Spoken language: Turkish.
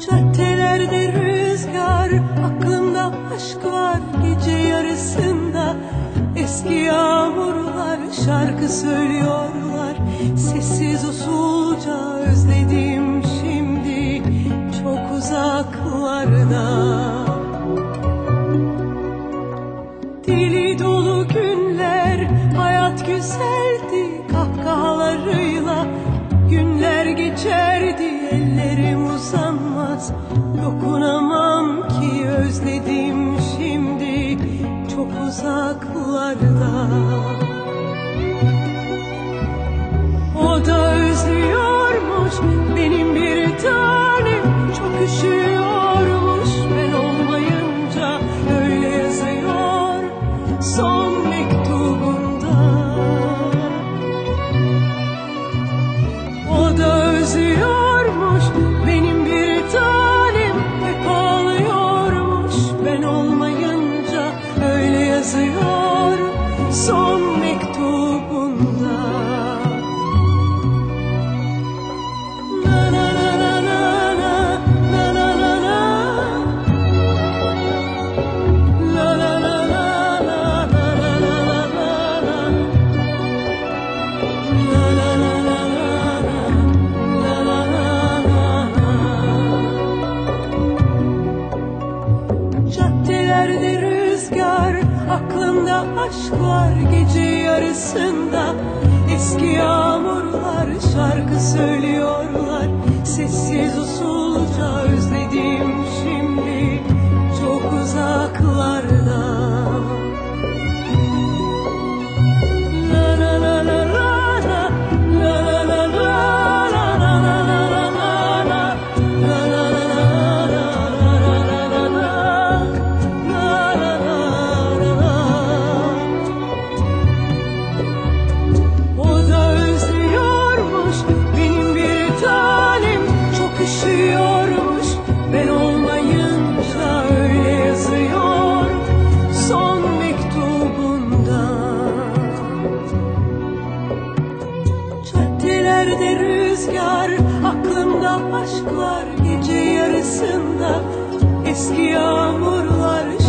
Caddelerde rüzgar akıl aşklar gece yarısında. Eski yağmurlar şarkı söylüyorlar. Sessiz usulca özledim şimdi Çok uzaklarda. Deli dolu günler hayat güzeldi Kahkahalarıyla. Günler geçerdi Ellerim uzanmaz dokun uzaklarda. tu aklımda aşklar gece yarısında. Eski yağmurlar şarkı söylüyorlar. Sessiz usulca Ellerde rüzgar aklımda aşklar Gece yarısında eski yağmurlar